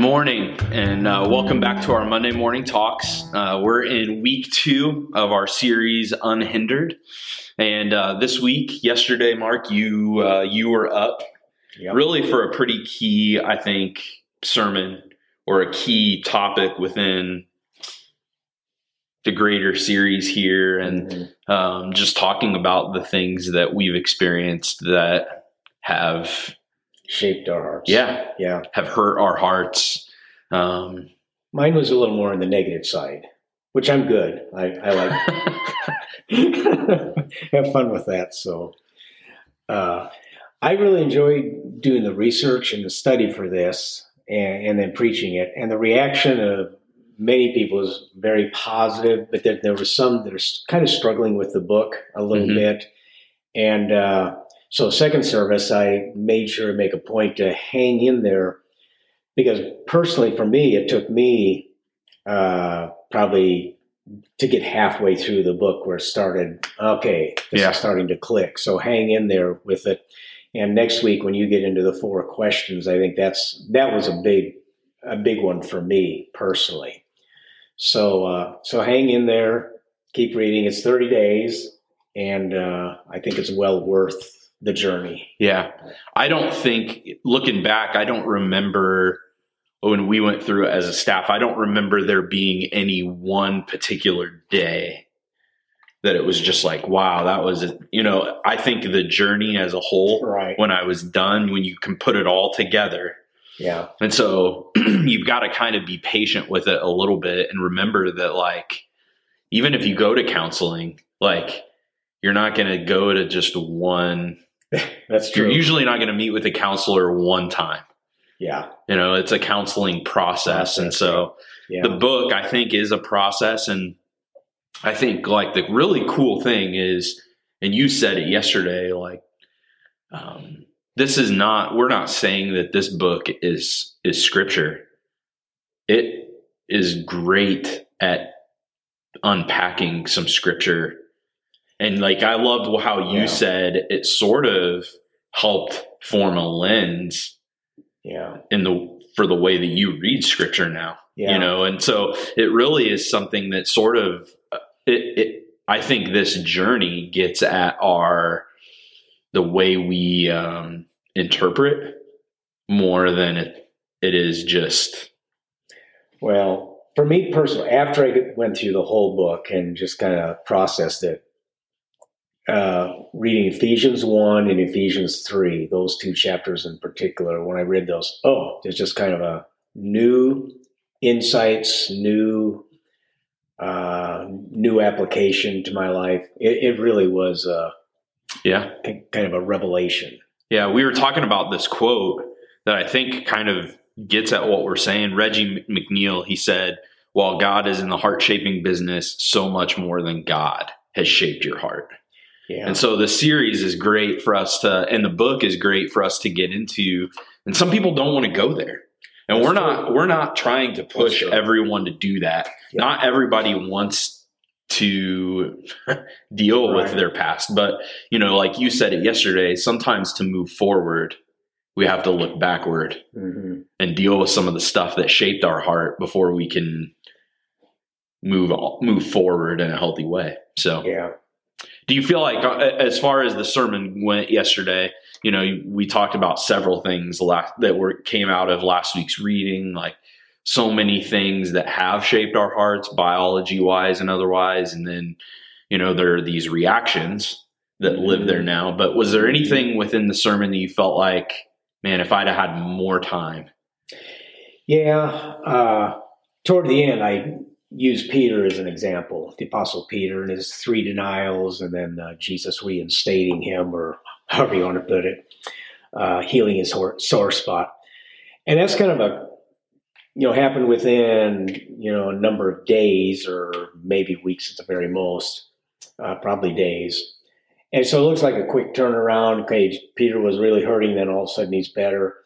morning, and uh, welcome back to our Monday morning talks. Uh, we're in week two of our series, Unhindered, and uh, this week, yesterday, Mark, you uh, you were up Yep. really for a pretty key, I think, sermon or a key topic within the greater series here, and Mhm. um, just talking about the things that we've experienced that have, shaped our hearts. yeah, yeah. have hurt our hearts. Um, Mine was a little more on the negative side, which I'm good. I, I like have fun with that. So, uh, I really enjoyed doing the research and the study for this, and, and then preaching it. And the reaction of many people is very positive, but there, there were some that are kind of struggling with the book a little Mhm. bit. And uh, so, second service, I made sure to make a point to hang in there because personally, for me, it took me uh, probably to get halfway through the book where it started. Okay, this Yeah. is starting to click. So hang in there with it. And next week, when you get into the four questions, I think that's that was a big a big one for me personally. So uh, so hang in there, keep reading. It's thirty days, and uh, I think it's well worth the journey. Yeah. I don't think, looking back, I don't remember when we went through it as a staff, I don't remember there being any one particular day that it was just like, wow, that was, you know, I think the journey as a whole, Right. when I was done, when you can put it all together. Yeah. And so you've got to kind of be patient with it a little bit and remember that, like, even if you go to counseling, like, you're not going to go to just one That's true. you're usually not going to meet with a counselor one time. yeah. You know, it's a counseling process. And so Yeah. the book, I think, is a process. And I think, like, the really cool thing is, and you said it yesterday, like, um, this is not, we're not saying that this book is, is scripture. It is great at unpacking some scripture. And like, I loved how you Yeah. said it sort of helped form a lens yeah. in the for the way that you read scripture now Yeah. you know and so it really is something that sort of uh, it, it i think this journey gets at our the way we um interpret more than it it is just Well, for me personally, after I went through the whole book and just kind of processed it, uh, reading Ephesians 1 and Ephesians 3, those two chapters in particular, when I read those, oh, there's just kind of a new insights, new uh, new application to my life. It, it really was uh, yeah kind of a revelation. yeah we were talking about this quote that i think kind of gets at what we're saying Reggie McNeal he said while god is in the heart shaping business so much more than god has shaped your heart Yeah. And so the series is great for us to, and the book is great for us to get into. And some people don't want to go there. And That's we're not, true. we're not trying to push everyone to do that. Yeah. Not everybody wants to deal with their past. But, you know, like you said it yesterday, sometimes to move forward, we have to look backward Mhm. and deal with some of the stuff that shaped our heart before we can move move forward in a healthy way. So Yeah. Do you feel like, uh, as far as the sermon went yesterday, you know, we talked about several things la- that were came out of last week's reading, like so many things that have shaped our hearts, biology wise and otherwise, and then, you know, there are these reactions that live there now. But was there anything within the sermon that you felt like, man, if I'd have had more time? Yeah. Uh, toward the end, I used Peter as an example, the Apostle Peter and his three denials, and then uh, Jesus reinstating him, or however you want to put it, uh, healing his sore spot. And that's kind of a, you know, happened within, you know, a number of days or maybe weeks at the very most, uh, probably days. And so it looks like a quick turnaround. Okay, Peter was really hurting, then all of a sudden he's better.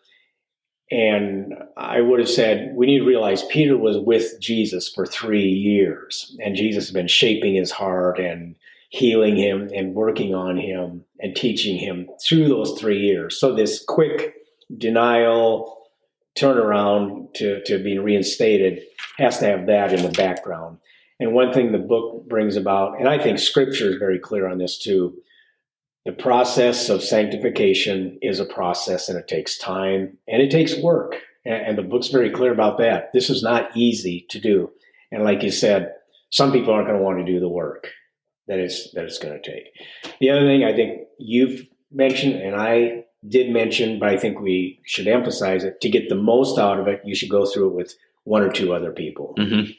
And I would have said, we need to realize Peter was with Jesus for three years, and Jesus has been shaping his heart and healing him and working on him and teaching him through those three years. So, this quick denial, turnaround to, to being reinstated has to have that in the background. And one thing the book brings about, and I think scripture is very clear on this too, the process of sanctification is a process and it takes time and it takes work. And, the book's very clear about that. This is not easy to do. And like you said, some people aren't going to want to do the work that it's that it's going to take. The other thing I think you've mentioned, and I did mention, but I think we should emphasize it to get the most out of it. You should go through it with one or two other people. Mm-hmm.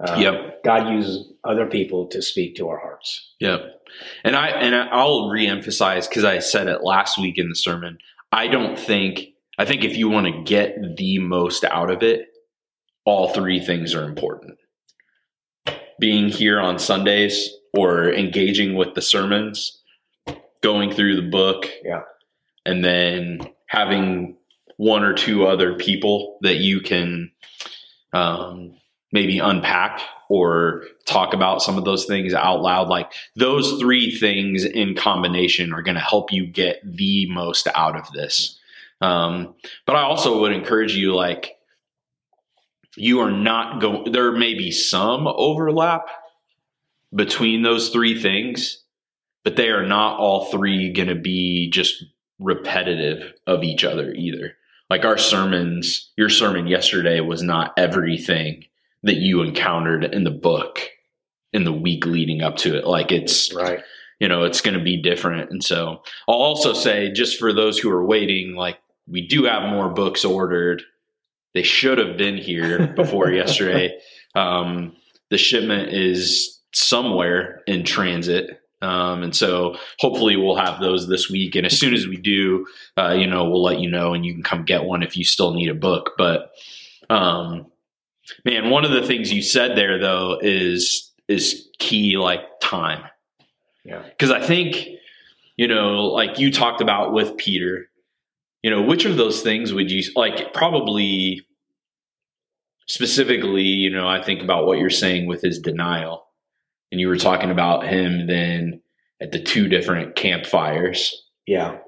Uh, Yep. God uses other people to speak to our hearts. Yep. And I and I'll reemphasize because I said it last week in the sermon. I don't think I think if you want to get the most out of it, all three things are important. Being here on Sundays or engaging with the sermons, going through the book, Yeah. and then having one or two other people that you can um, maybe unpack or talk about some of those things out loud. Like those three things in combination are going to help you get the most out of this. Um, but I also would encourage you, like, you are not going, there may be some overlap between those three things, but they are not all three going to be just repetitive of each other either. Like our sermons, your sermon yesterday was not everything that you encountered in the book in the week leading up to it. Like it's, Right. you know, it's going to be different. And so I'll also say, just for those who are waiting, like we do have more books ordered. They should have been here before yesterday. Um, the shipment is somewhere in transit. Um, and so hopefully we'll have those this week. And as soon as we do, uh, you know, we'll let you know and you can come get one if you still need a book. But, um, man, one of the things you said there though is, is key, like time. Yeah. Cause I think, you know, like you talked about with Peter, you know, which of those things would you like probably specifically, you know, I think about what you're saying with his denial and you were talking about him then at the two different campfires, Yeah.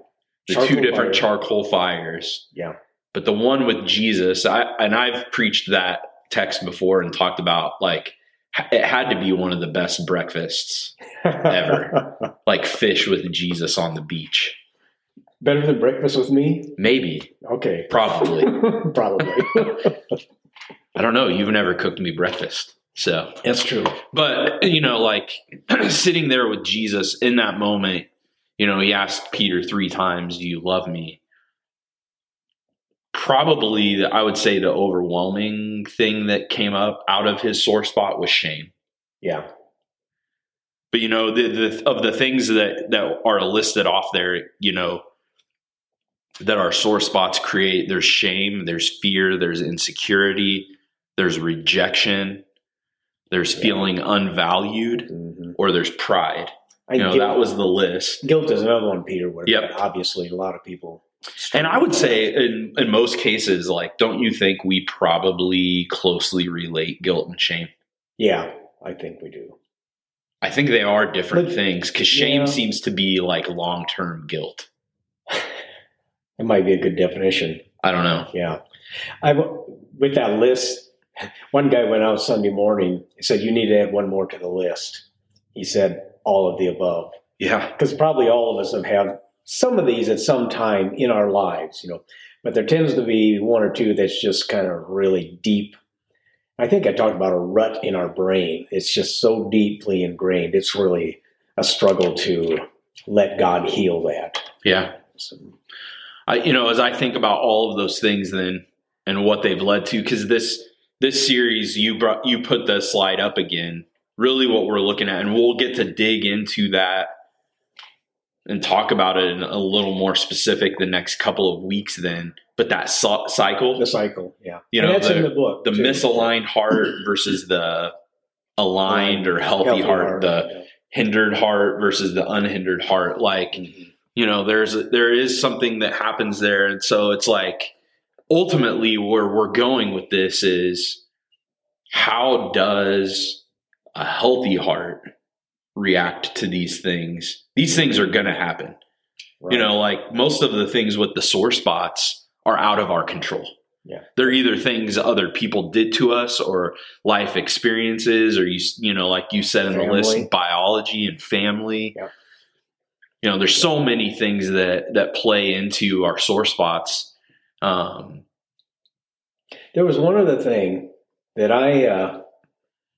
the Charcoal two different fire. charcoal fires. Yeah. But the one with Jesus, I and I've preached that text before and talked about like it had to be one of the best breakfasts, Ever. like fish with Jesus on the beach. Better than breakfast with me? Maybe, Okay. probably. Probably. I don't know. You've never cooked me breakfast. So, That's true. but you know, like sitting there with Jesus in that moment, you know, he asked Peter three times, Do you love me? Probably, I would say the overwhelming thing that came up out of his sore spot was shame. Yeah. But you know, the, the of the things that that are listed off there, you know, that our sore spots create, there's shame, there's fear, there's insecurity, there's rejection, there's Yeah. feeling unvalued, Mhm. or there's pride. I You know, guilt, that was the list. guilt is another one, Peter. Where Yep. obviously a lot of people. And I would say in in most cases, like, don't you think we probably closely relate guilt and shame? Yeah, I think we do. I think they are different But- things because shame yeah. seems to be like long term guilt. It might be a good definition. I don't know. Yeah. I with that list, one guy went out Sunday morning. He said, "You need to add one more to the list." He said, "All of the above," Yeah. because probably all of us have had some of these at some time in our lives, you know. But there tends to be one or two that's just kind of really deep. I think I talked about a rut in our brain. It's just so deeply ingrained. It's really a struggle to let God heal that. Yeah. So, I, you know, as I think about all of those things, then and what they've led to, because this this series you brought you put the slide up again. Really, what we're looking at, and we'll get to dig into that and talk about it in a little more specific the next couple of weeks. Then, but that so- cycle, the cycle, yeah. You And know, that's in the- the book. the too. misaligned heart versus the aligned or healthy, heart, the yeah. hindered heart versus the unhindered heart. Like Mhm. you know there's there is something that happens there and so it's like ultimately where we're going with this is how does a healthy heart react to these things these things are going to happen Right. you know like most of the things with the sore spots are out of our control Yeah. They're either things other people did to us or life experiences or you you know like you said in the list biology and family. Yeah. You know, there's so many things that that play into our sore spots. Um There was one other thing that I uh,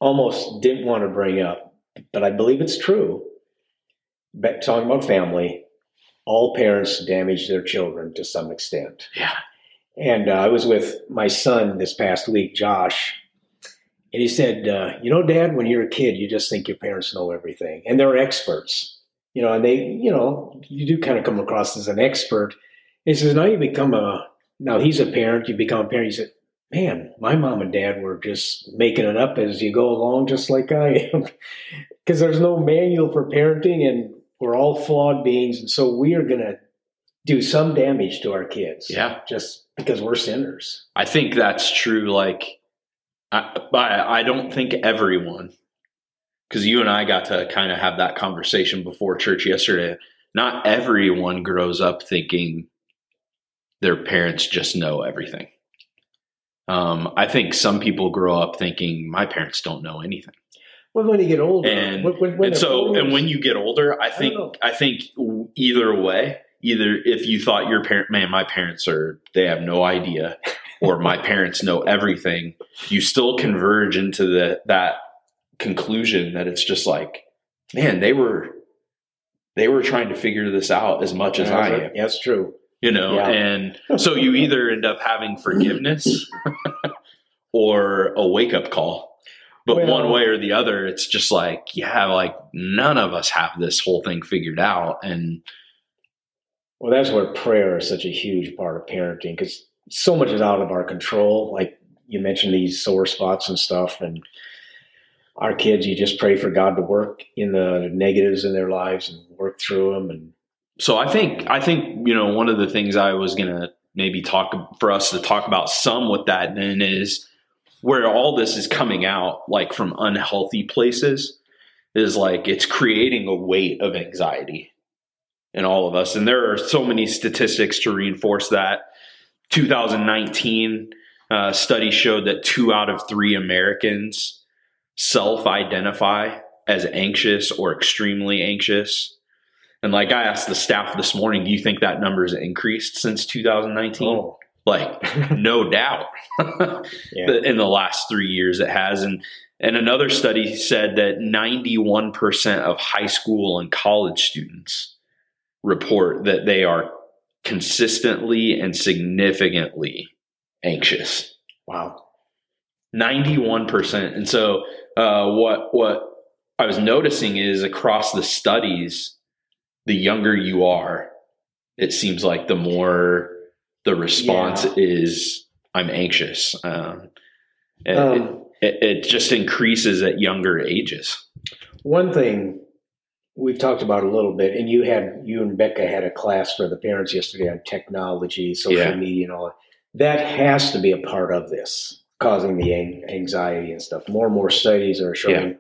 almost didn't want to bring up, but I believe it's true. But talking about family, all parents damage their children to some extent. yeah. And uh, I was with my son this past week, Josh, and he said, uh, "You know, Dad, when you're a kid, you just think your parents know everything, and they're experts, you know, and they, you know, you do kind of come across as an expert." He says, "Now you become a now he's a parent, you become a parent." He said, "Man, my mom and dad were just making it up as you go along, just like I am, because there's no manual for parenting, and we're all flawed beings, and so we are going to." Do some damage to our kids, Yeah. just because we're sinners. I think that's true. Like, I, I, I don't think everyone, because you and I got to kind of have that conversation before church yesterday. Not everyone grows up thinking their parents just know everything. Um, I think some people grow up thinking my parents don't know anything. Well, when you get older, And- when, when, when and so, and when you get older, I think, know. I, think either way, either if you thought your parent, man, my parents are, they have no idea, or my parents know everything, you still converge into the, that conclusion that it's just like, man, they were, they were trying to figure this out as much as I am, That's true. You know, Yeah. and so you either end up having forgiveness or a wake up call. But Well- one way or the other, it's just like, yeah, like none of us have this whole thing figured out. And Well, that's where prayer is such a huge part of parenting because so much is out of our control. Like you mentioned, these sore spots and stuff, and our kids, you just pray for God to work in the negatives in their lives and work through them. And so I think, I think, you know, one of the things I was to maybe talk for us to talk about some with that then is where all this is coming out, like from unhealthy places, is like it's creating a weight of anxiety in all of us. And there are so many statistics to reinforce that. 2019 uh, study showed that two out of three Americans self identify as anxious or extremely anxious. And like I asked the staff this morning, do you think that number has increased since 2019? oh, Like, no doubt. yeah, in the last three years it has. And and another study said that 91% of high school and college students report that they are consistently and significantly anxious. Wow, 91% and so uh, what what i was noticing is across the studies the younger you are it seems like the more the response Yeah. is i'm anxious um, it, Um, it, it just increases at younger ages One thing we've talked about a little bit, and you had you and Becca had a class for the parents yesterday on technology, social Yeah. media, and all that. That has to be a part of this, causing the an- anxiety and stuff. More and more studies are showing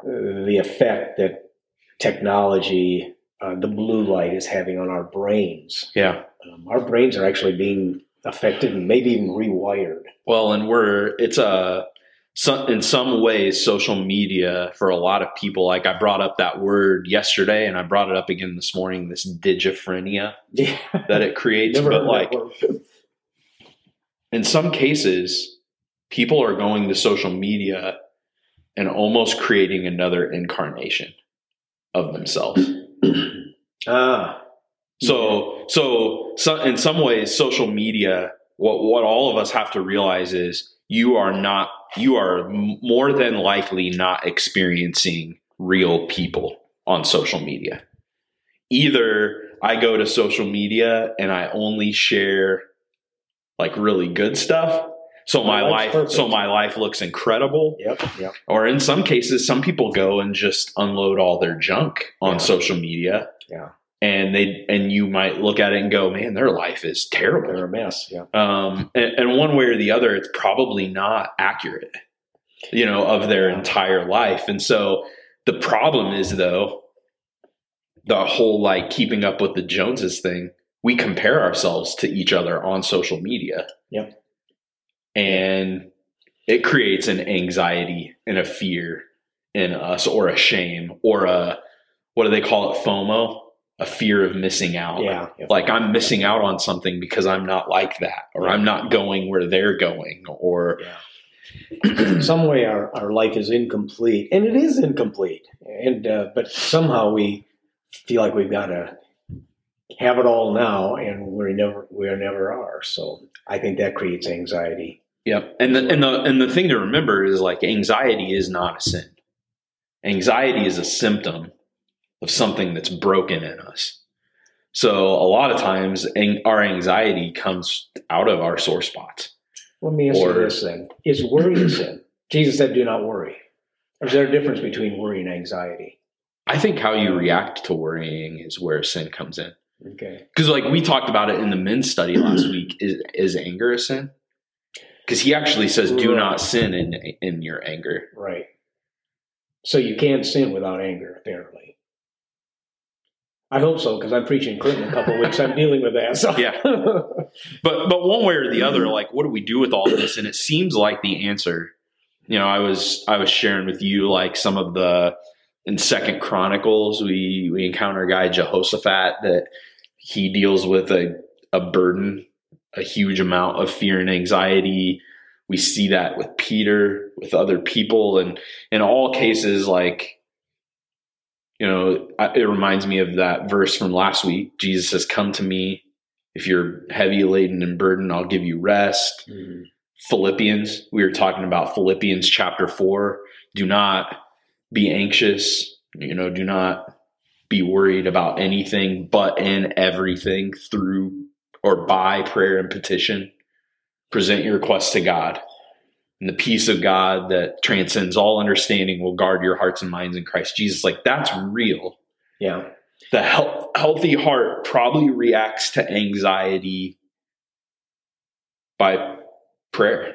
uh, the effect that technology, uh, the blue light, is having on our brains. yeah Um, our brains are actually being affected and maybe even rewired. Well, and we're it's a some, in some ways social media for a lot of people. Like I brought up that word yesterday, and I brought it up again this morning. This digiphrenia Yeah, that it creates, but like in some cases, people are going to social media and almost creating another incarnation of themselves. ah, So, so, so in some ways, social media, what, what all of us have to realize is you are not, you are more than likely not experiencing real people on social media. Either I go to social media and I only share like really good stuff. So my that's life, perfect. so my life looks incredible. Yep, yep. Or in some cases, some people go and just unload all their junk on Yeah. social media. Yeah. And they and you might look at it and go, man, their life is terrible. They're a mess. Yeah. Um, and, and one way or the other, it's probably not accurate, you know, of their Yeah. entire life. And so the problem is though, the whole like keeping up with the Joneses thing, we compare ourselves to each other on social media. Yep. And it creates an anxiety and a fear in us or a shame or a what do they call it fomo a fear of missing out Yeah. like i'm missing out on something because i'm not like that or i'm not going where they're going or yeah. Some way our, our life is incomplete, and it is incomplete. And uh, but somehow we feel like we've got to have it all now, and we never we never are. So I think that creates anxiety. Yep. And the and the and the thing to remember is like anxiety is not a sin. Anxiety is a symptom of something that's broken in us. So a lot of times an- our anxiety comes out of our sore spots. Let me ask Or- you this then: Is worry a sin? Jesus said, "Do not worry." Or is there a difference between worry and anxiety? I think how you react to worrying is where sin comes in. Okay. Because like we talked about it in the men's study last week, is is anger a sin? Because he actually says, "Do Right. not sin in in your anger." Right. So you can't sin without anger, apparently. I hope so, because I'm preaching Clinton in a couple of weeks. I'm dealing with that. So Yeah. but but one way or the other like what do we do with all this and it seems like the answer you know i was i was sharing with you like some of the in second chronicles we we encounter a guy jehoshaphat that he deals with a a burden a huge amount of fear and anxiety we see that with peter with other people and in all cases like you know it reminds me of that verse from last week jesus says come to me if you're heavy laden and burdened, I'll give you rest. Mhm. Philippians, we were talking about Philippians chapter 4. Do not be anxious, you know, do not be worried about anything, but in everything through or by prayer and petition. Present your requests to God. And the peace of God that transcends all understanding will guard your hearts and minds in Christ Jesus. Like that's real yeah. the health, healthy heart probably reacts to anxiety by prayer.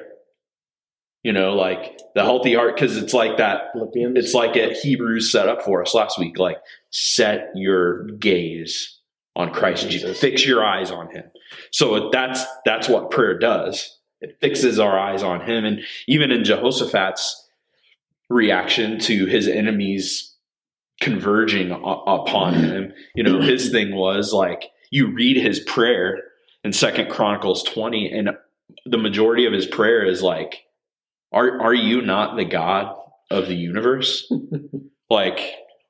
You know, like the healthy heart, because it's like that. Philippians. It's like it Hebrews set up for us last week. Like, set your gaze on Christ Jesus. Fix your eyes on Him. So that's that's what prayer does. It fixes our eyes on Him, and even in Jehoshaphat's reaction to his enemies converging u- upon mm-hmm. him, you know, his thing was like you read his prayer in Second Chronicles twenty, and the majority of his prayer is like, "Are are you not the God of the universe? like,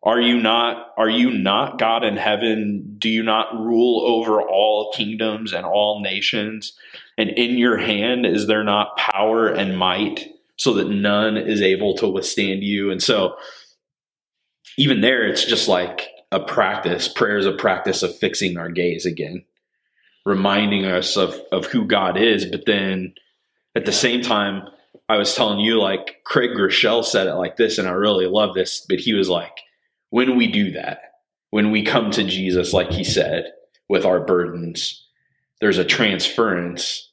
are you not are you not God in heaven? Do you not rule over all kingdoms and all nations? And in your hand is there not power and might, so that none is able to withstand you?" And so, even there, it's just like a practice. Prayer is a practice of fixing our gaze again, reminding us of of who God is. But then, at the same time, I was telling you, like Craig Groeschel said it like this, and I really love this. But he was like, when we do that, when we come to Jesus, like he said, with our burdens, there's a transference.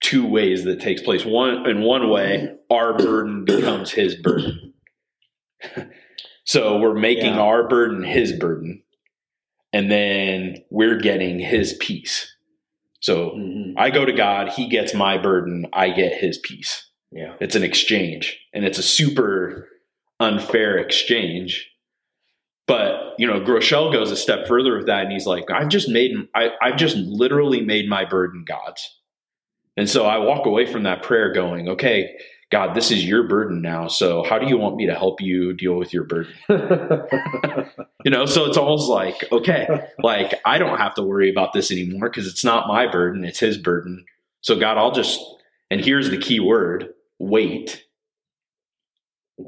Two ways that takes place. One in one way, our burden becomes his burden. so we're making Yeah. our burden his burden, and then we're getting his peace. So Mhm. I go to God, he gets my burden, I get his peace. Yeah. It's an exchange, and it's a super unfair exchange. But you know, Groeschel goes a step further with that, and he's like, "I've just made, I, I've just literally made my burden God's." And so I walk away from that prayer going, "Okay, God, this is your burden now. So how do you want me to help you deal with your burden?" You know, so it's almost like, okay, like I don't have to worry about this anymore because it's not my burden, it's his burden. So God, I'll just and here's the key word, wait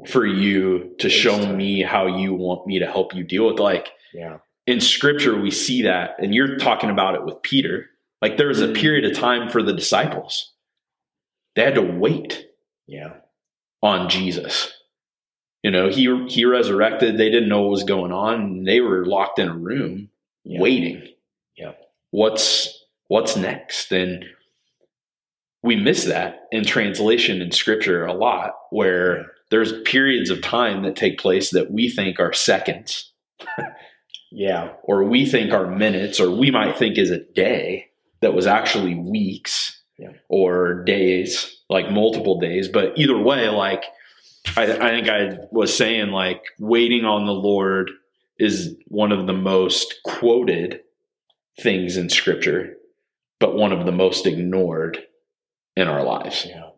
for you to show me how you want me to help you deal with like yeah. in scripture we see that and you're talking about it with Peter. Like there was a Mm. period of time for the disciples. They had to wait Yeah. on Jesus. You know, he he resurrected, they didn't know what was going on, and they were locked in a room Yeah. waiting. Yeah. What's what's next? And we miss that in translation in scripture a lot where. There's periods of time that take place that we think are seconds Yeah. or we think are minutes or we might think is a day that was actually weeks Yeah. or days, like multiple days. But either way, like I, I think I was saying, like waiting on the Lord is one of the most quoted things in Scripture, but one of the most ignored in our lives. Yeah.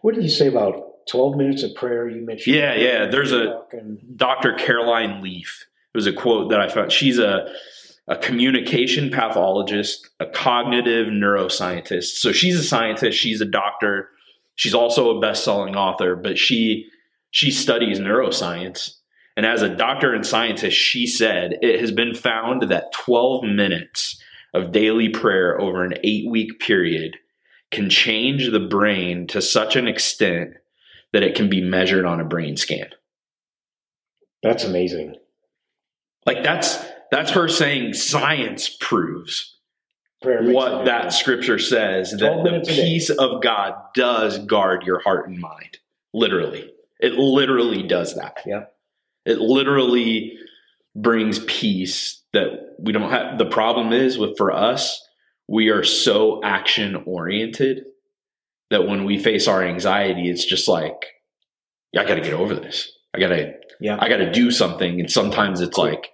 What did you say about 12 minutes of prayer you mentioned? Yeah, yeah. There's a Talking- Dr. Caroline Leaf. It was a quote that I found. She's a a communication pathologist, a cognitive neuroscientist. So she's a scientist, she's a doctor, she's also a best-selling author, but she she studies neuroscience. And as a doctor and scientist, she said it has been found that 12 minutes of daily prayer over an 8-week period can change the brain to such an extent that it can be measured on a brain scan. That's amazing. Like that's that's her saying science proves what that scripture says that the peace of God does guard your heart and mind. Literally. It literally does that. Yeah. It literally brings peace that we don't have the problem is with for us we are so action oriented that when we face our anxiety it's just like I got to get over this. I got to Yeah. I got to do something. And sometimes it's like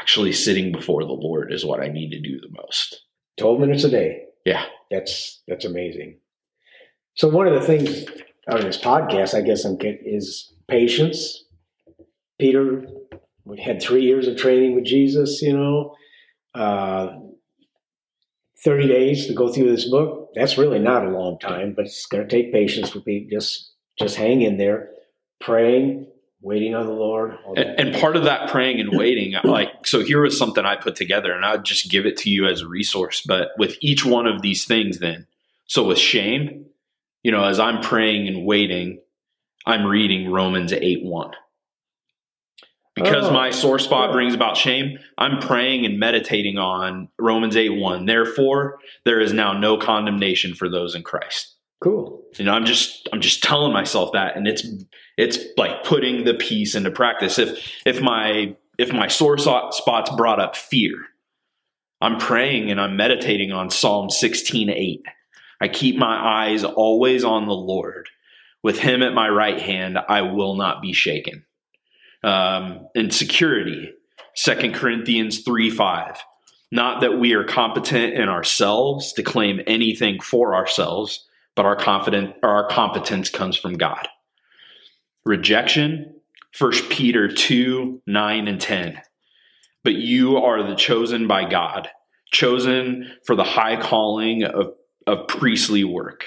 actually sitting before the Lord is what I need to do the most. 12 minutes a day. Yeah. That's that's amazing. So one of the things on this podcast, I guess, I'm get is patience. Peter had three years of training with Jesus. You know, uh, thirty days to go through this book. That's really not a long time, but it's going to take patience for people. Just just hang in there, praying, waiting on the Lord. And, and part of that praying and waiting, like, so here was something I put together and I'd just give it to you as a resource. But with each one of these things, then, so with shame, you know, as I'm praying and waiting, I'm reading Romans 8 1. Because Oh, my sore spot brings about shame, I'm praying and meditating on Romans 8 1. Therefore, there is now no condemnation for those in Christ. cool. You know, I'm just I'm just telling myself that, and it's it's like putting the piece into practice. If if my if my sore so- spots brought up fear, I'm praying and I'm meditating on Psalm 16:8. I keep my eyes always on the Lord. With Him at my right hand, I will not be shaken. Um, and security, 2 Corinthians 3 5. Not that we are competent in ourselves to claim anything for ourselves, but our confident our competence comes from God. Rejection, 1 Peter 2, 9 and 10. But you are the chosen by God, chosen for the high calling of, of priestly work,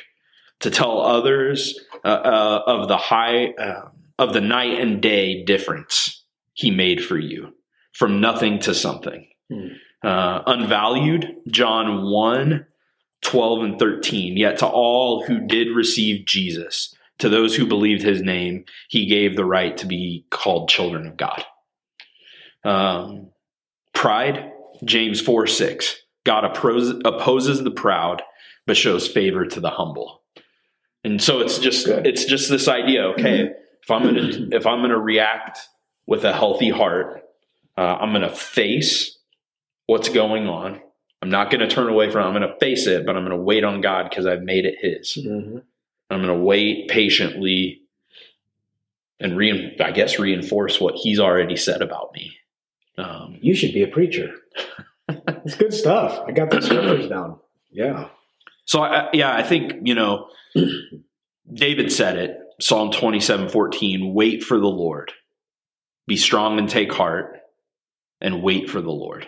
to tell others uh, uh, of the high uh, of the night and day difference he made for you, from nothing to something. Hmm. Uh, unvalued, John 1, 12 and 13. Yet to all who did receive Jesus, to those who believed his name, he gave the right to be called children of God. Um, pride, James 4 6. God opposes, opposes the proud, but shows favor to the humble. And so it's just Good. it's just this idea. Okay, if I'm gonna if I'm gonna react with a healthy heart, uh, I'm gonna face what's going on. I'm not gonna turn away from. it. I'm gonna face it, but I'm gonna wait on God because I've made it His. Mhm. I'm going to wait patiently and re- I guess reinforce what he's already said about me. Um, You should be a preacher. it's good stuff. I got the scriptures down. Yeah. so I, yeah, I think, you know, David said it, Psalm 27, 14, wait for the Lord, be strong and take heart and wait for the Lord.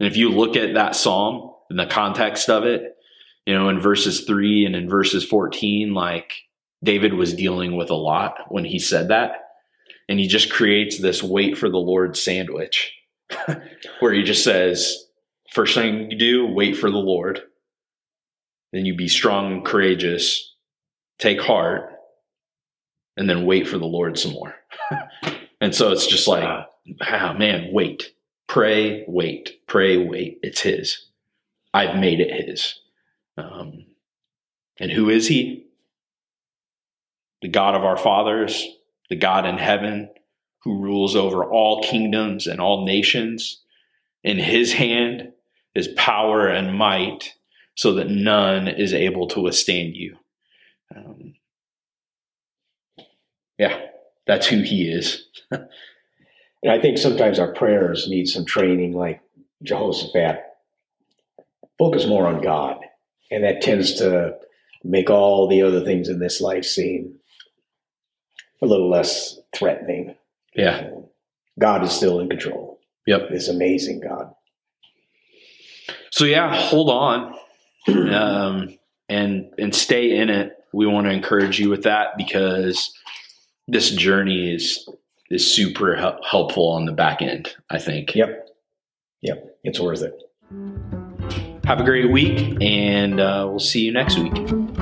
And if you look at that Psalm in the context of it, you know, in verses three and in verses 14, like David was dealing with a lot when he said that. And he just creates this wait for the Lord sandwich where he just says, first thing you do, wait for the Lord. Then you be strong and courageous, take heart, and then wait for the Lord some more. and so it's just like, ah, man, wait, pray, wait, pray, wait. It's His. I've made it His. Um, and who is He? The God of our fathers, the God in heaven, who rules over all kingdoms and all nations. In His hand is power and might, so that none is able to withstand you. Um, yeah, that's who he is. and I think sometimes our prayers need some training, like Jehoshaphat. Focus more on God. And that tends to make all the other things in this life seem a little less threatening. Yeah. God is still in control. Yep. This amazing God. So yeah, hold on. Um, and and stay in it. We want to encourage you with that because this journey is is super helpful on the back end, I think. Yep. Yep. It's worth it. Have a great week and uh, we'll see you next week.